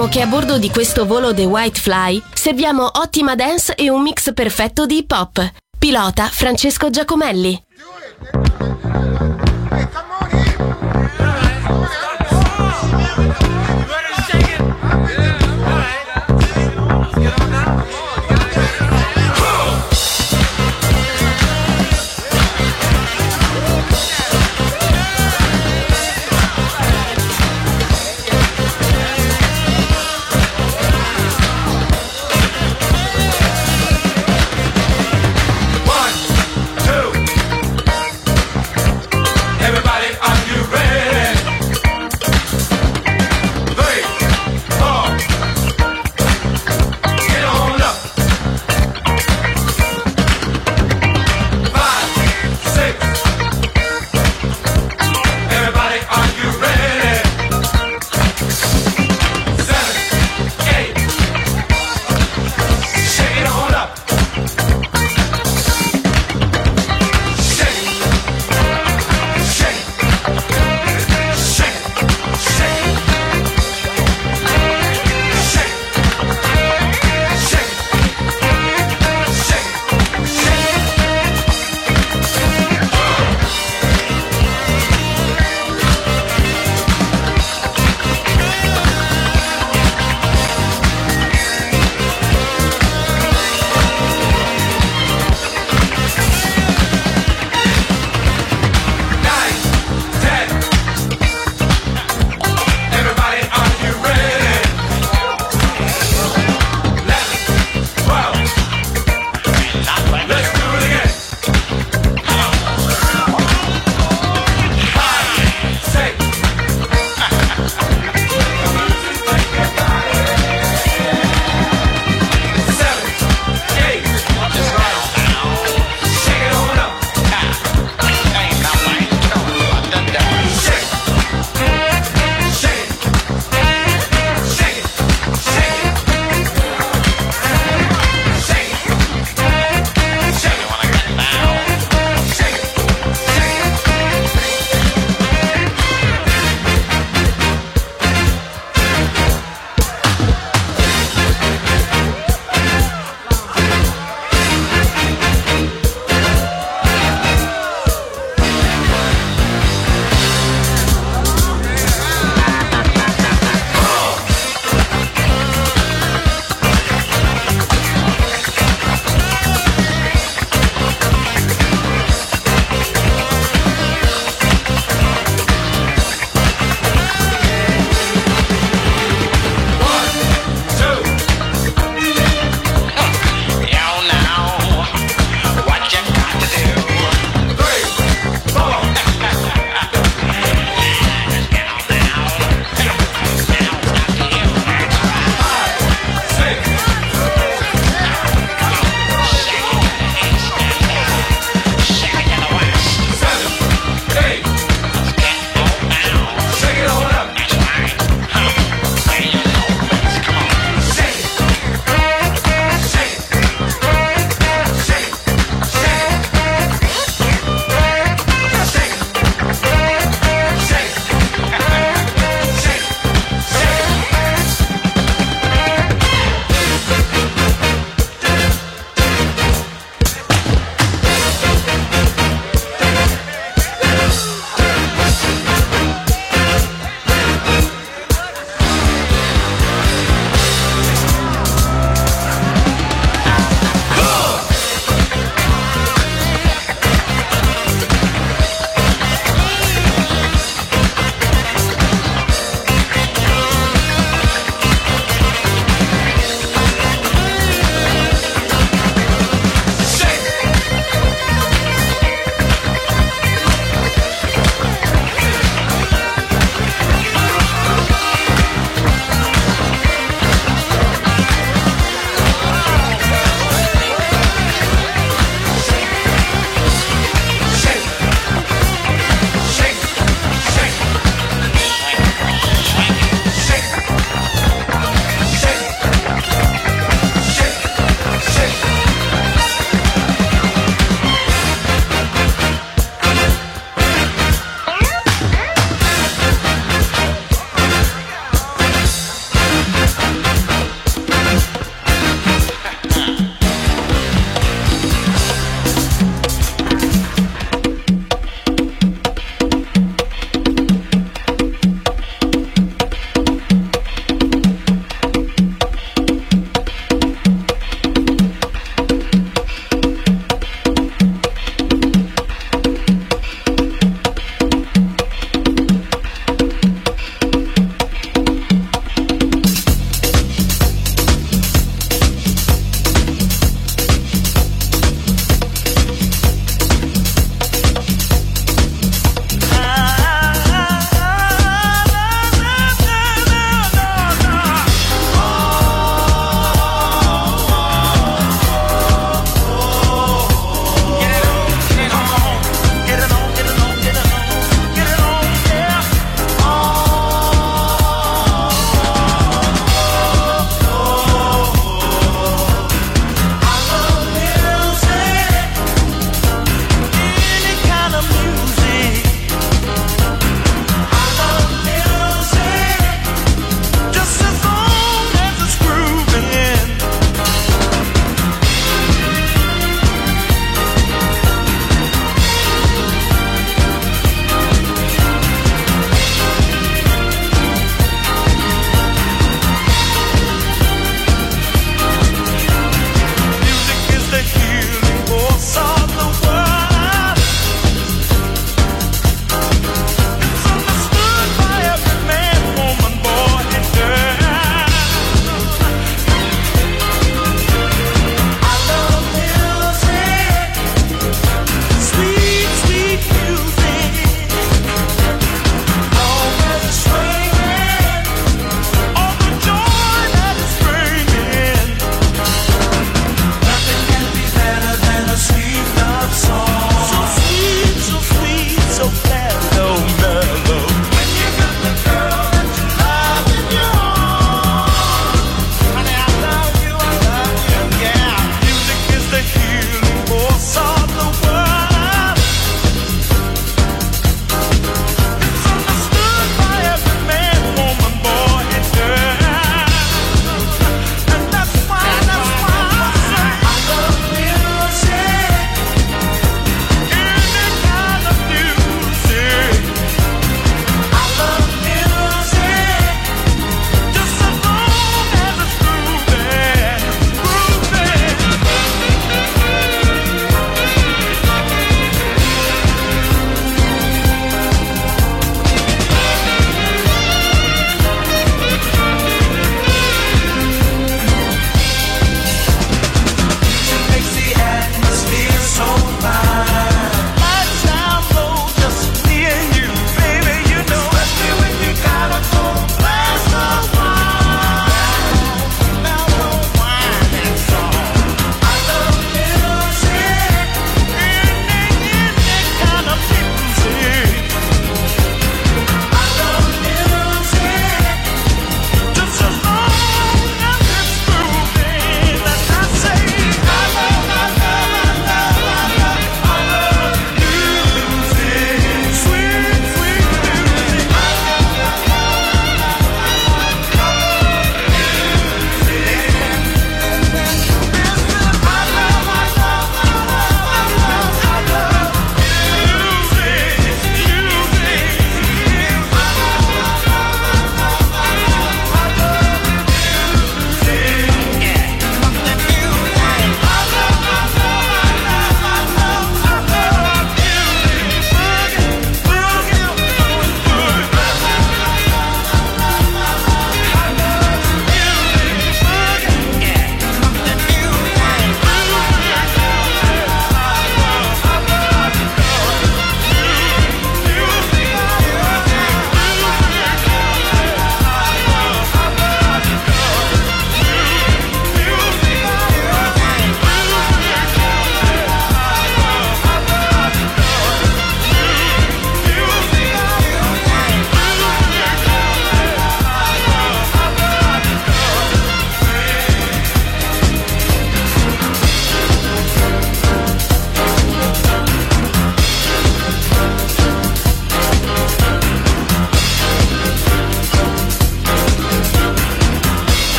Ricordiamo che a bordo di questo volo The White Fly serviamo ottima dance e un mix perfetto di hip hop. Pilota Francesco Giacomelli. One, two.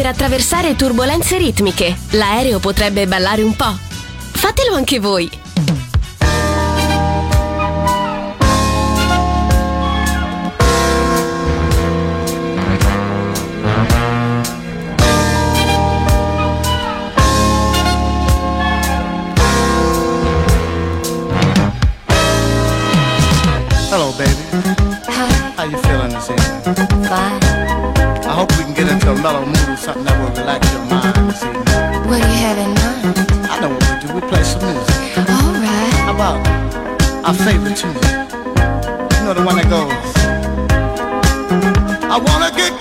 per attraversare turbulenze ritmiche. L'aereo potrebbe ballare un po'. Fatelo anche voi! Hello, baby. Ah. How you feeling this evening? Bye. mellow mood, something that will relax your mind. What do you have in mind? I know what we do. We play some music. All right. How about our favorite tune? You know the one that goes. I wanna get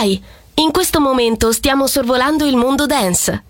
Fly. In questo momento stiamo sorvolando il mondo dance.